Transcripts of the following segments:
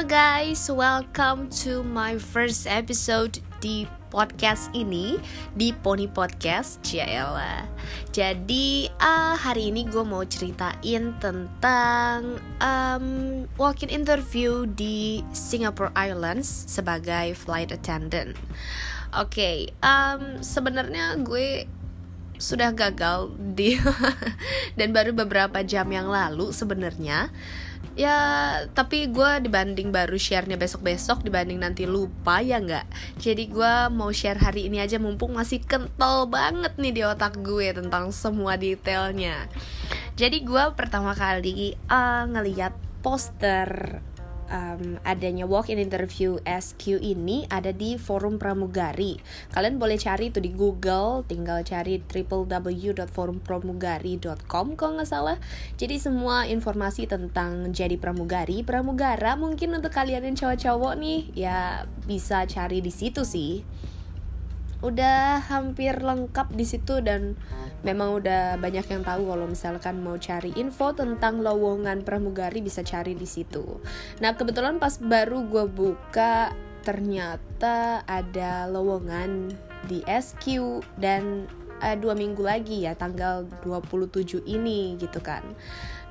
Halo guys, welcome to my first episode di podcast ini di Pony Podcast Ciela. Jadi uh, hari ini gue mau ceritain tentang um, walk-in interview di Singapore Islands sebagai flight attendant. Oke, okay, um, sebenarnya gue sudah gagal di dan baru beberapa jam yang lalu sebenarnya ya tapi gue dibanding baru sharenya besok-besok dibanding nanti lupa ya nggak? Jadi gue mau share hari ini aja mumpung masih kental banget nih di otak gue tentang semua detailnya. Jadi gue pertama kali uh, ngeliat poster um, adanya walk-in interview SQ ini ada di forum pramugari. Kalian boleh cari itu di Google, tinggal cari www.forumpramugari.com kalau nggak salah. Jadi semua informasi tentang jadi pramugari, pramugara mungkin untuk kalian yang cowok-cowok nih ya bisa cari di situ sih udah hampir lengkap di situ dan memang udah banyak yang tahu kalau misalkan mau cari info tentang lowongan pramugari bisa cari di situ. Nah kebetulan pas baru gue buka ternyata ada lowongan di SQ dan uh, dua minggu lagi ya tanggal 27 ini gitu kan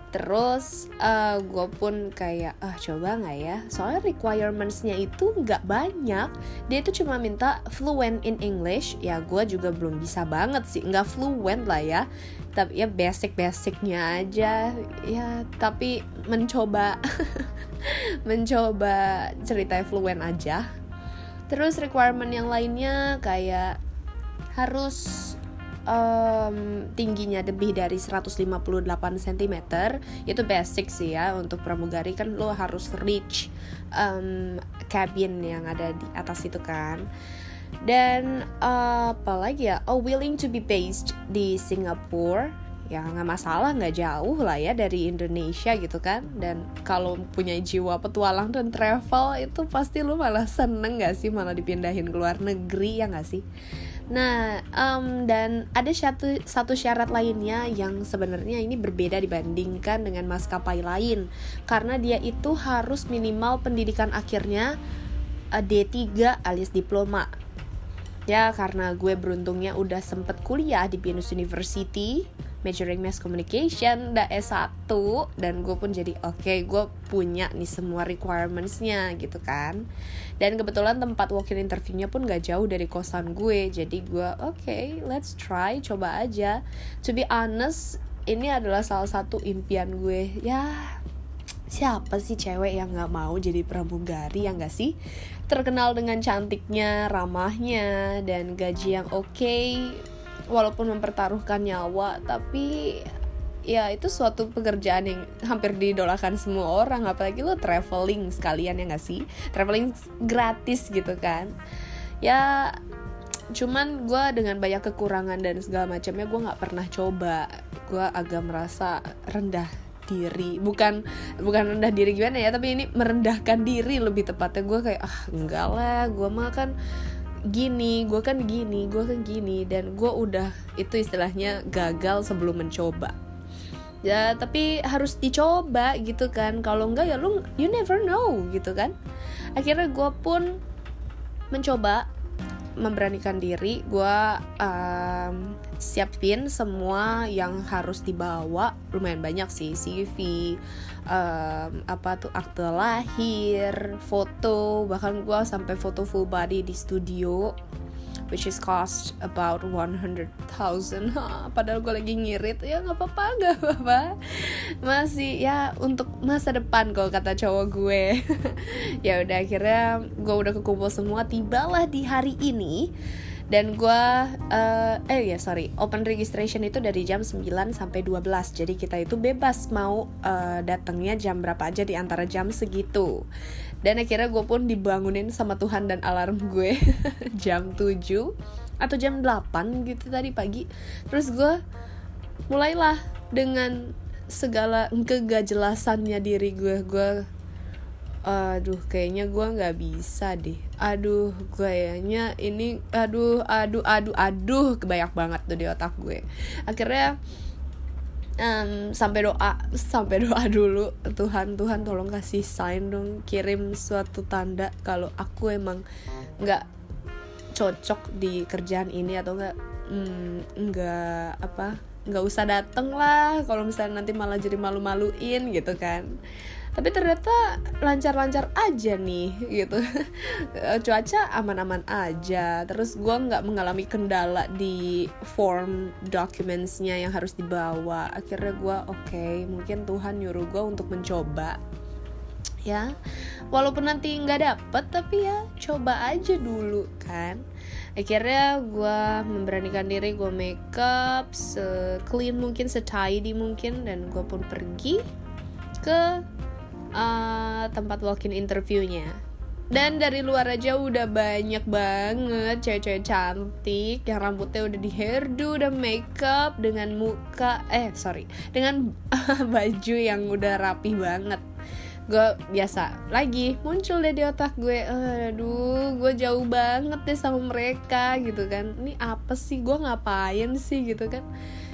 terus uh, gue pun kayak ah coba nggak ya? Soalnya requirementsnya itu nggak banyak. Dia itu cuma minta fluent in English. Ya gue juga belum bisa banget sih. Nggak fluent lah ya. Tapi ya basic basicnya aja. Ya tapi mencoba mencoba cerita fluent aja. Terus requirement yang lainnya kayak harus um, tingginya lebih dari 158 cm itu basic sih ya untuk pramugari. Kan lo harus reach um, cabin yang ada di atas itu kan. Dan uh, apa lagi ya? Oh willing to be based di Singapore ya nggak masalah nggak jauh lah ya dari Indonesia gitu kan. Dan kalau punya jiwa petualang dan travel itu pasti lu malah seneng nggak sih? Malah dipindahin ke luar negeri ya nggak sih Nah, um, dan ada satu satu syarat lainnya yang sebenarnya ini berbeda dibandingkan dengan maskapai lain karena dia itu harus minimal pendidikan akhirnya uh, D3 alias diploma. Ya, karena gue beruntungnya udah sempet kuliah di Venus University majoring mass communication udah S1 dan gue pun jadi oke okay, gue punya nih semua requirementsnya gitu kan. Dan kebetulan tempat walk-in interviewnya pun gak jauh dari kosan gue jadi gue oke okay, let's try coba aja. To be honest ini adalah salah satu impian gue. Ya siapa sih cewek yang gak mau jadi pramugari ya gak sih? Terkenal dengan cantiknya ramahnya dan gaji yang oke okay walaupun mempertaruhkan nyawa tapi ya itu suatu pekerjaan yang hampir didolakan semua orang apalagi lo traveling sekalian ya gak sih? Traveling gratis gitu kan. Ya cuman gue dengan banyak kekurangan dan segala macamnya gue nggak pernah coba. Gue agak merasa rendah diri. Bukan bukan rendah diri gimana ya tapi ini merendahkan diri lebih tepatnya. Gue kayak ah enggak lah gue mah kan gini gue kan gini gue kan gini dan gue udah itu istilahnya gagal sebelum mencoba. Ya tapi harus dicoba gitu kan. Kalau enggak ya lu you never know gitu kan. Akhirnya gue pun mencoba memberanikan diri. Gue um, siapin semua yang harus dibawa. Lumayan banyak sih CV um, apa tuh akte lahir foto bahkan gue sampai foto full body di studio which is cost about 100,000 padahal gue lagi ngirit. Ya nggak apa-apa nggak apa-apa. Masih ya untuk masa depan kalau kata cowok gue. Ya udah akhirnya gue udah kekumpul semua. Tibalah di hari ini dan gue uh, eh ya sorry. Open registration itu dari jam 9 sampai 12 jadi kita itu bebas mau uh, datangnya jam berapa aja di antara jam segitu. Dan akhirnya gue pun dibangunin sama Tuhan dan alarm gue jam 7 atau jam 8 gitu tadi pagi. Terus gue mulailah dengan segala kegajelasannya diri gue. Gue aduh kayaknya gue nggak bisa deh. Aduh kayaknya ini aduh aduh aduh aduh kebanyak banget tuh di otak gue. Akhirnya um, sampai doa sampai doa dulu. Tuhan Tuhan tolong kasih sign dong. Kirim suatu tanda kalau aku emang nggak cocok di kerjaan ini atau nggak mm, nggak apa nggak usah dateng lah. Kalau misalnya nanti malah jadi malu-maluin gitu kan tapi ternyata lancar-lancar aja nih gitu. Cuaca aman-aman aja. Terus gue nggak mengalami kendala di form documentsnya yang harus dibawa. Akhirnya gue oke okay, mungkin Tuhan nyuruh gue untuk mencoba. Ya walaupun nanti nggak dapet tapi ya coba aja dulu kan. Akhirnya gue memberanikan diri gue makeup se clean mungkin se tidy mungkin dan gue pun pergi ke uh, tempat walk-in interviewnya. Dan dari luar aja udah banyak banget cewek-cewek cantik yang rambutnya udah di hairdo, udah makeup dengan muka eh sorry dengan baju yang udah rapi banget. Gue biasa lagi muncul deh di otak gue aduh gue jauh banget deh sama mereka gitu kan. Ini apa sih? Gue ngapain sih? gitu kan.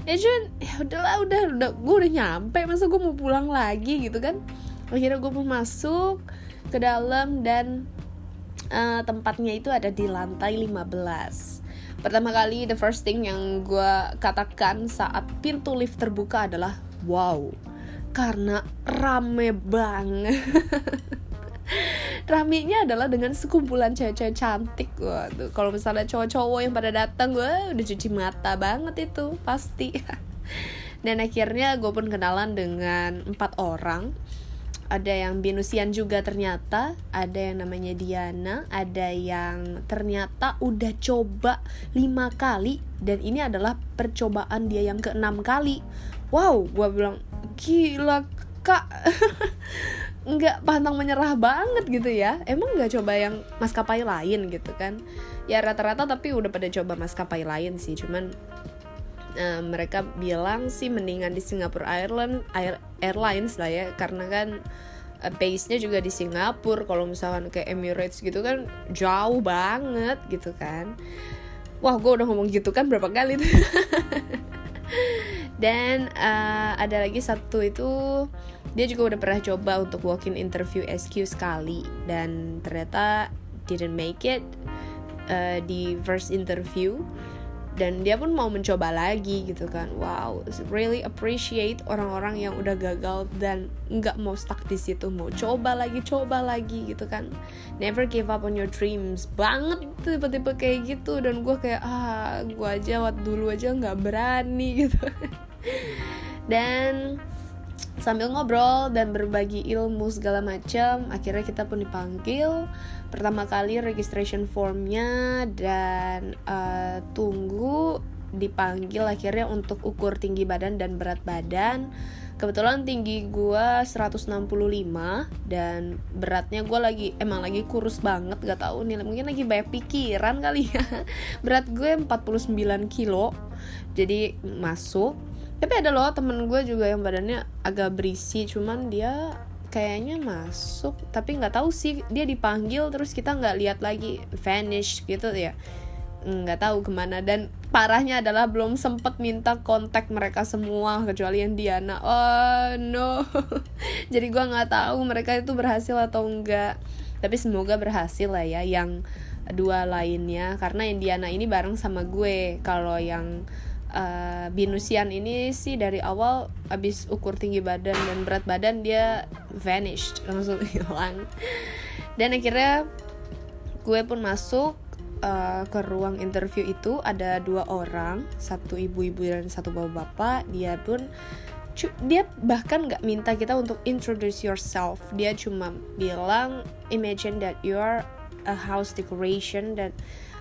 Ya cuman ya udahlah udah udah gue udah nyampe masa gue mau pulang lagi gitu kan akhirnya gue pun masuk ke dalam dan uh, tempatnya itu ada di lantai 15 pertama kali the first thing yang gue katakan saat pintu lift terbuka adalah wow karena rame banget. Ramenya adalah dengan sekumpulan cewek-cewek cantik waduh. Kalau misalnya cowok-cowok yang pada datang gue udah cuci mata banget itu pasti. Dan akhirnya gue pun kenalan dengan empat orang ada yang binusian juga ternyata ada yang namanya Diana ada yang ternyata udah coba lima kali dan ini adalah percobaan dia yang keenam kali. Wow gue bilang gila kak. Nggak pantang menyerah banget gitu ya. Emang nggak coba yang maskapai lain gitu kan? Ya rata-rata tapi udah pada coba maskapai lain sih cuman uh, mereka bilang sih mendingan di Singapore Airline Air, Airlines lah ya karena kan uh, base-nya juga di Singapura kalau misalkan kayak Emirates gitu kan jauh banget gitu kan. Wah gue udah ngomong gitu kan berapa kali tuh? Dan uh, ada lagi satu itu dia juga udah pernah coba untuk walk-in interview SQ sekali. Dan ternyata didn't make it uh, di first interview dan dia pun mau mencoba lagi gitu kan. Wow really appreciate orang-orang yang udah gagal dan nggak mau stuck di situ. Mau coba lagi coba lagi gitu kan. Never give up on your dreams. Banget tipe-tipe kayak gitu. Dan gue kayak ah gue aja waktu dulu aja nggak berani gitu. Dan sambil ngobrol dan berbagi ilmu segala macam akhirnya kita pun dipanggil. Pertama kali registration formnya dan uh, tunggu dipanggil akhirnya untuk ukur tinggi badan dan berat badan. Kebetulan tinggi gue 165 dan beratnya gue lagi emang lagi kurus banget gak tau nih mungkin lagi banyak pikiran kali ya. Berat gue 49 kilo jadi masuk tapi ada loh temen gue juga yang badannya agak berisi cuman dia kayaknya masuk tapi nggak tahu sih dia dipanggil terus kita nggak lihat lagi vanish gitu ya. Nggak tahu ke mana dan parahnya adalah belum sempet minta kontak mereka semua kecuali yang Diana. Oh no. Jadi gue nggak tahu mereka itu berhasil atau enggak tapi semoga berhasil lah ya yang dua lainnya. Karena yang Diana ini bareng sama gue. Kalau yang uh, binusian ini sih dari awal abis ukur tinggi badan dan berat badan dia vanished langsung hilang. Dan akhirnya gue pun masuk uh, ke ruang interview itu ada dua orang satu ibu-ibu dan satu bapak-bapak. Dia pun dia bahkan nggak minta kita untuk introduce yourself. Dia cuma bilang imagine that you are a house decoration dan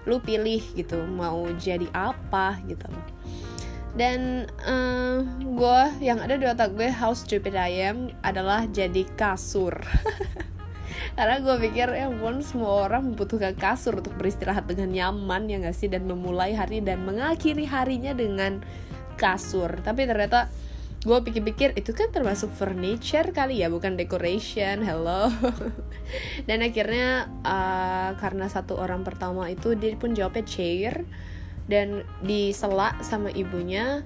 lu pilih gitu mau jadi apa gitu. loh dan uh, eh, gue yang ada di otak gue how stupid I am adalah jadi kasur. Karena gue pikir ya pun semua orang membutuhkan kasur untuk beristirahat dengan nyaman ya gak sih? Dan memulai hari dan mengakhiri harinya dengan kasur. Tapi ternyata gue pikir-pikir itu kan termasuk furniture kali ya bukan decoration. Hello. Dan akhirnya uh, karena satu orang pertama itu dia pun jawabnya chair dan disela sama ibunya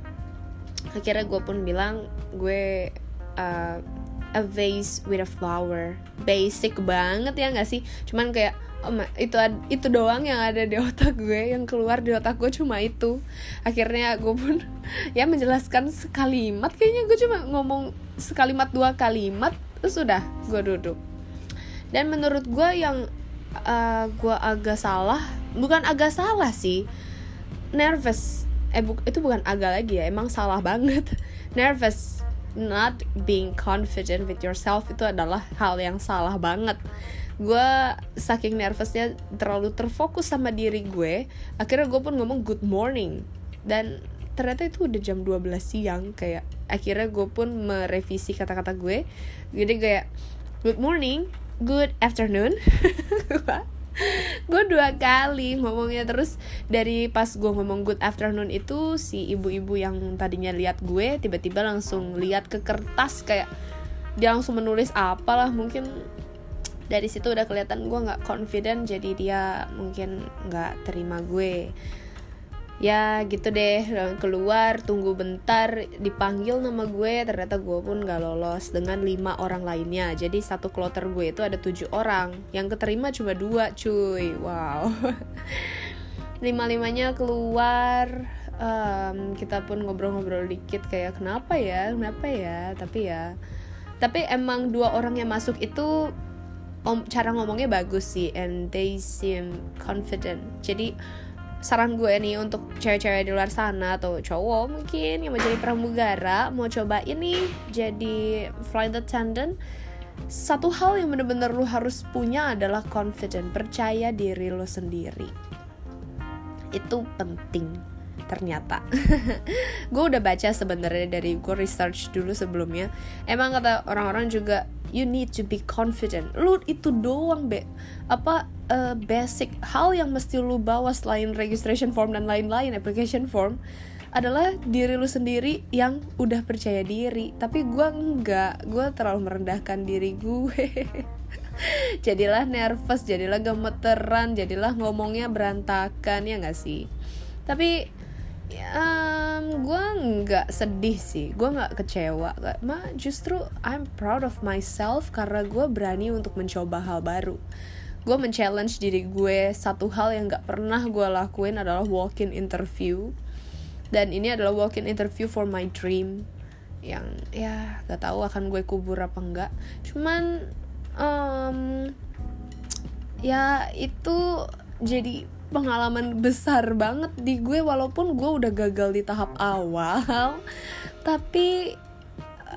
akhirnya gue pun bilang gue uh, a vase with a flower. Basic banget ya nggak sih? Cuman kayak oh itu itu doang yang ada di otak gue yang keluar di otak gue cuma itu. Akhirnya gue pun ya menjelaskan sekalimat kayaknya gue cuma ngomong sekalimat dua kalimat terus sudah gue duduk. Dan menurut gue yang uh, gue agak salah bukan agak salah sih nervous. Eh bu itu bukan agak lagi ya emang salah banget. Nervous not being confident with yourself itu adalah hal yang salah banget. Gue saking nervousnya terlalu terfokus sama diri gue akhirnya gue pun ngomong good morning. Dan ternyata itu udah jam 12 siang kayak akhirnya gue pun merevisi kata-kata gue. Jadi kayak good morning good afternoon gue dua kali ngomongnya. Terus dari pas gue ngomong good afternoon itu si ibu-ibu yang tadinya lihat gue tiba-tiba langsung lihat ke kertas kayak dia langsung menulis apalah. Mungkin dari situ udah kelihatan gue nggak confident jadi dia mungkin nggak terima gue ya gitu deh. Keluar tunggu bentar. Dipanggil nama gue ternyata gue pun gak lolos dengan lima orang lainnya. Jadi satu kloter gue itu ada tujuh orang. Yang keterima cuma dua cuy. Wow. Lima limanya keluar. Um, kita pun ngobrol-ngobrol dikit kayak kenapa ya? Kenapa ya? Tapi ya tapi emang dua orang yang masuk itu om, cara ngomongnya bagus sih. And they seem confident. Jadi saran gue nih untuk cewek-cewek di luar sana atau cowok mungkin yang mau jadi pramugara mau coba ini jadi flight attendant satu hal yang bener-bener lu harus punya adalah confident percaya diri lo sendiri. Itu penting ternyata. Gue udah baca sebenarnya dari gue research dulu sebelumnya. Emang kata orang-orang juga you need to be confident. Lu itu doang be. Apa uh, basic hal yang mesti lu bawa selain registration form dan lain-lain application form adalah diri lu sendiri yang udah percaya diri. Tapi gue enggak. Gue terlalu merendahkan diri gue. Jadilah nervous jadilah gemeteran jadilah ngomongnya berantakan ya gak sih? Tapi um, gue nggak sedih sih. Gue nggak kecewa. Ma justru I'm proud of myself karena gue berani untuk mencoba hal baru gue men-challenge diri gue satu hal yang gak pernah gue lakuin adalah walk-in interview. Dan ini adalah walk-in interview for my dream. Yang ya gak tahu akan gue kubur apa enggak cuman um, ya itu jadi pengalaman besar banget di gue walaupun gue udah gagal di tahap awal. Tapi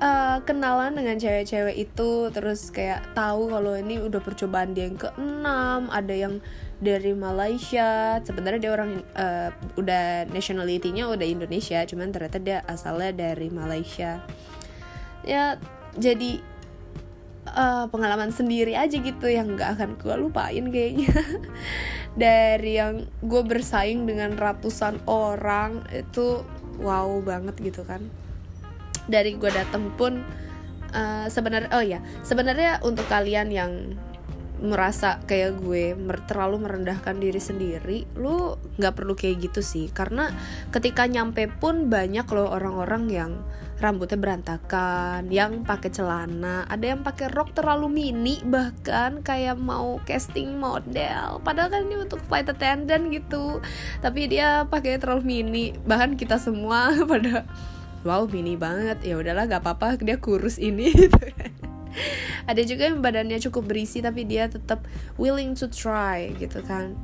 uh, kenalan dengan cewek-cewek itu terus kayak tahu kalau ini udah percobaan dia yang keenam ada yang dari Malaysia. Sebenarnya dia orang uh, udah nationality-nya udah Indonesia cuman ternyata dia asalnya dari Malaysia. Ya jadi uh, pengalaman sendiri aja gitu yang gak akan gue lupain kayaknya. Dari yang gue bersaing dengan ratusan orang itu wow banget gitu kan dari gue dateng pun uh, sebenarnya oh ya sebenarnya untuk kalian yang merasa kayak gue mer terlalu merendahkan diri sendiri lu nggak perlu kayak gitu sih. Karena ketika nyampe pun banyak loh orang-orang yang rambutnya berantakan yang pakai celana ada yang pakai rok terlalu mini bahkan kayak mau casting model. Padahal kan ini untuk flight attendant gitu tapi dia pakai terlalu mini. Bahkan kita semua pada wow mini banget. Ya udahlah gak apa-apa dia kurus ini gitu kan. ada juga yang badannya cukup berisi tapi dia tetap willing to try gitu kan.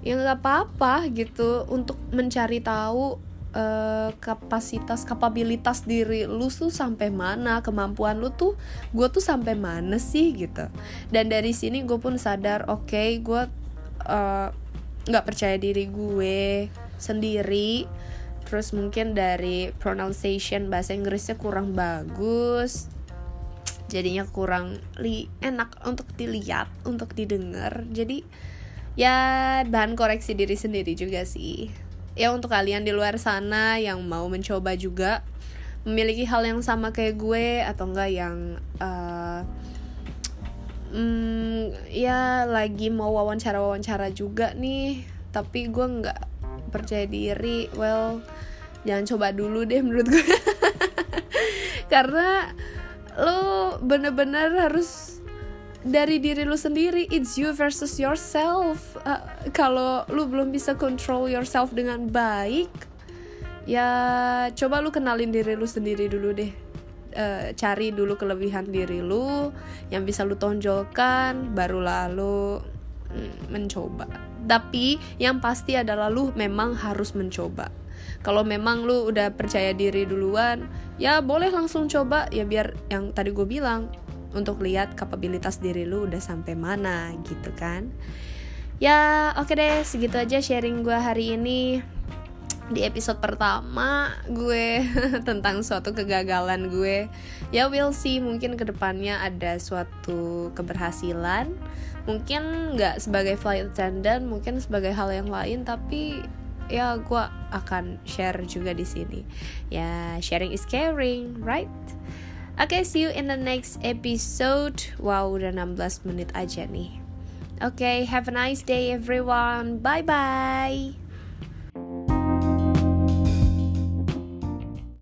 Ya nggak apa-apa gitu. Untuk mencari tahu uh, kapasitas kapabilitas diri lu tuh sampai mana kemampuan lu tuh gue tuh sampai mana sih gitu. Dan dari sini gue pun sadar oke okay, gue uh, nggak percaya diri gue sendiri terus mungkin dari pronunciation bahasa Inggrisnya kurang bagus. Jadinya kurang li enak untuk dilihat untuk didengar. Jadi ya bahan koreksi diri sendiri juga sih. Ya untuk kalian di luar sana yang mau mencoba juga memiliki hal yang sama kayak gue atau enggak yang uh, mm, ya lagi mau wawancara wawancara juga nih. Tapi gue nggak percaya diri well jangan coba dulu deh menurut gue. Karena lo bener-bener harus dari diri lu sendiri it's you versus yourself. Uh, kalau lu belum bisa control yourself dengan baik ya coba lu kenalin diri lu sendiri dulu deh. Uh, cari dulu kelebihan diri lu yang bisa lu tonjolkan baru lalu mm, mencoba tapi yang pasti adalah lu memang harus mencoba. Kalau memang lu udah percaya diri duluan ya boleh langsung coba. Ya biar yang tadi gue bilang untuk lihat kapabilitas diri lu udah sampai mana gitu kan? Ya oke okay deh segitu aja sharing gue hari ini di episode pertama gue tentang suatu kegagalan gue ya we'll see mungkin ke depannya ada suatu keberhasilan mungkin nggak sebagai flight attendant mungkin sebagai hal yang lain tapi ya gue akan share juga di sini ya sharing is caring right Oke, okay, see you in the next episode. Wow, udah 16 menit aja nih. Oke, okay, have a nice day everyone. Bye bye.